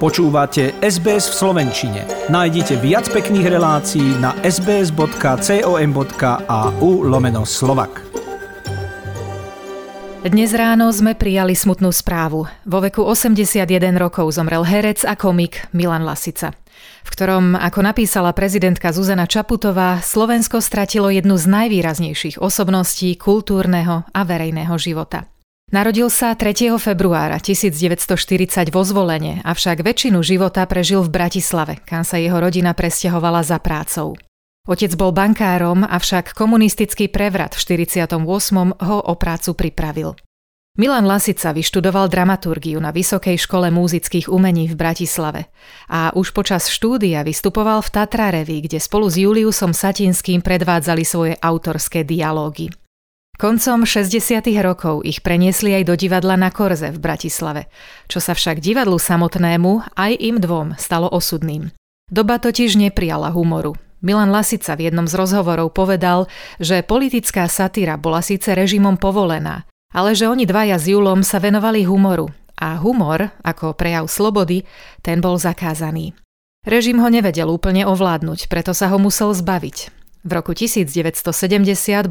Počúvate SBS v Slovenčine. Nájdite viac pekných relácií na sbs.com.au lomeno slovak. Dnes ráno sme prijali smutnú správu. Vo veku 81 rokov zomrel herec a komik Milan Lasica v ktorom, ako napísala prezidentka Zuzana Čaputová, Slovensko stratilo jednu z najvýraznejších osobností kultúrneho a verejného života. Narodil sa 3. februára 1940 vo zvolenie, avšak väčšinu života prežil v Bratislave, kam sa jeho rodina presťahovala za prácou. Otec bol bankárom, avšak komunistický prevrat v 48. ho o prácu pripravil. Milan Lasica vyštudoval dramaturgiu na Vysokej škole múzických umení v Bratislave a už počas štúdia vystupoval v Tatra kde spolu s Juliusom Satinským predvádzali svoje autorské dialógy. Koncom 60. rokov ich preniesli aj do divadla na Korze v Bratislave, čo sa však divadlu samotnému aj im dvom stalo osudným. Doba totiž neprijala humoru. Milan Lasica v jednom z rozhovorov povedal, že politická satíra bola síce režimom povolená, ale že oni dvaja s Julom sa venovali humoru a humor, ako prejav slobody, ten bol zakázaný. Režim ho nevedel úplne ovládnuť, preto sa ho musel zbaviť. V roku 1970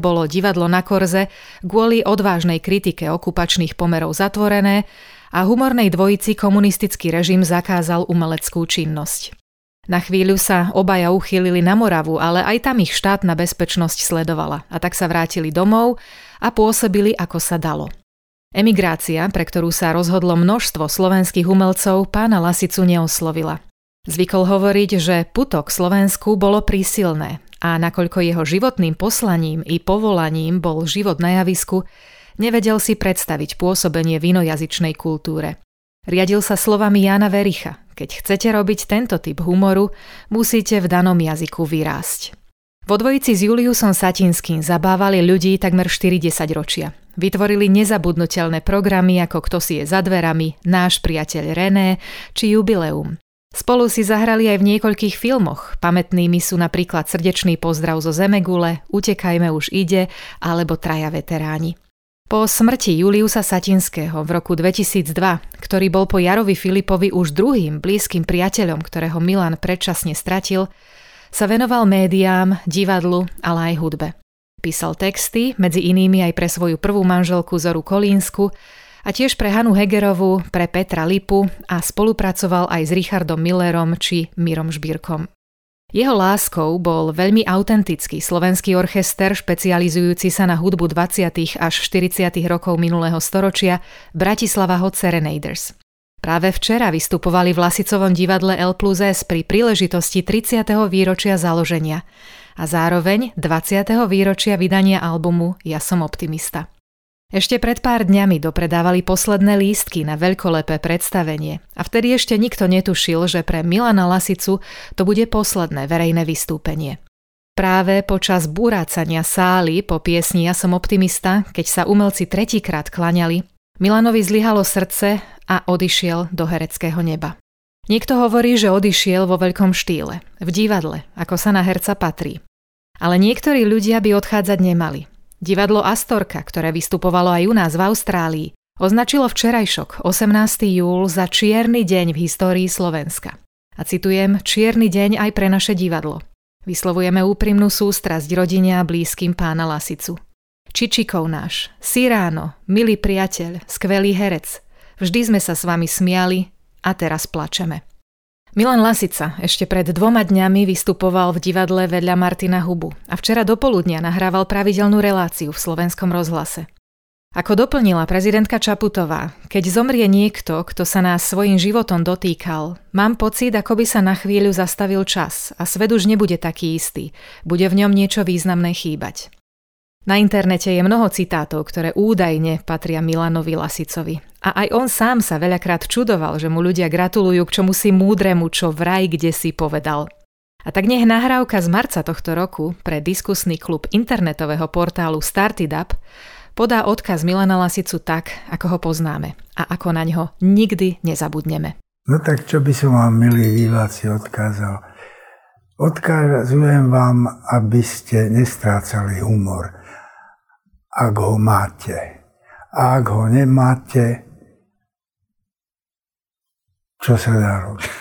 bolo divadlo na Korze kvôli odvážnej kritike okupačných pomerov zatvorené a humornej dvojici komunistický režim zakázal umeleckú činnosť. Na chvíľu sa obaja uchýlili na Moravu, ale aj tam ich štátna bezpečnosť sledovala a tak sa vrátili domov a pôsobili ako sa dalo. Emigrácia, pre ktorú sa rozhodlo množstvo slovenských umelcov, pána Lasicu neoslovila. Zvykol hovoriť, že putok Slovensku bolo prísilné a nakoľko jeho životným poslaním i povolaním bol život na javisku, nevedel si predstaviť pôsobenie v inojazyčnej kultúre. Riadil sa slovami Jana Vericha, keď chcete robiť tento typ humoru, musíte v danom jazyku vyrásť. Vo dvojici s Juliusom Satinským zabávali ľudí takmer 40 ročia. Vytvorili nezabudnutelné programy ako Kto si je za dverami, Náš priateľ René či Jubileum. Spolu si zahrali aj v niekoľkých filmoch. Pamätnými sú napríklad Srdečný pozdrav zo Zemegule, Utekajme už ide alebo Traja veteráni. Po smrti Juliusa Satinského v roku 2002, ktorý bol po Jarovi Filipovi už druhým blízkym priateľom, ktorého Milan predčasne stratil, sa venoval médiám, divadlu, ale aj hudbe. Písal texty, medzi inými aj pre svoju prvú manželku Zoru Kolínsku, a tiež pre Hanu Hegerovú, pre Petra Lipu a spolupracoval aj s Richardom Millerom či Mirom Žbírkom. Jeho láskou bol veľmi autentický slovenský orchester špecializujúci sa na hudbu 20. až 40. rokov minulého storočia Bratislava Hot Serenaders. Práve včera vystupovali v Lasicovom divadle L plus S pri príležitosti 30. výročia založenia a zároveň 20. výročia vydania albumu Ja som optimista. Ešte pred pár dňami dopredávali posledné lístky na veľkolepé predstavenie a vtedy ešte nikto netušil, že pre Milana Lasicu to bude posledné verejné vystúpenie. Práve počas búrácania sály po piesni Ja som optimista, keď sa umelci tretíkrát klaňali, Milanovi zlyhalo srdce a odišiel do hereckého neba. Niekto hovorí, že odišiel vo veľkom štýle, v divadle, ako sa na herca patrí. Ale niektorí ľudia by odchádzať nemali. Divadlo Astorka, ktoré vystupovalo aj u nás v Austrálii, označilo včerajšok 18. júl za čierny deň v histórii Slovenska. A citujem, čierny deň aj pre naše divadlo. Vyslovujeme úprimnú sústrasť rodine a blízkym pána Lasicu. Čičikov náš, Siráno, milý priateľ, skvelý herec. Vždy sme sa s vami smiali a teraz plačeme. Milan Lasica ešte pred dvoma dňami vystupoval v divadle vedľa Martina Hubu a včera dopoludnia nahrával pravidelnú reláciu v slovenskom rozhlase. Ako doplnila prezidentka Čaputová, keď zomrie niekto, kto sa nás svojim životom dotýkal, mám pocit, ako by sa na chvíľu zastavil čas a svet už nebude taký istý, bude v ňom niečo významné chýbať. Na internete je mnoho citátov, ktoré údajne patria Milanovi Lasicovi. A aj on sám sa veľakrát čudoval, že mu ľudia gratulujú k čomu si múdremu, čo vraj kde si povedal. A tak nech nahrávka z marca tohto roku pre diskusný klub internetového portálu Started Up podá odkaz Milana Lasicu tak, ako ho poznáme a ako na ňo nikdy nezabudneme. No tak čo by som vám, milí diváci, odkázal? Odkazujem vám, aby ste nestrácali humor ak ho máte. A ak ho nemáte, čo sa dá robiť.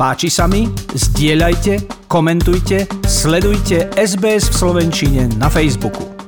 Páči sa mi? Zdieľajte, komentujte, sledujte SBS v Slovenčine na Facebooku.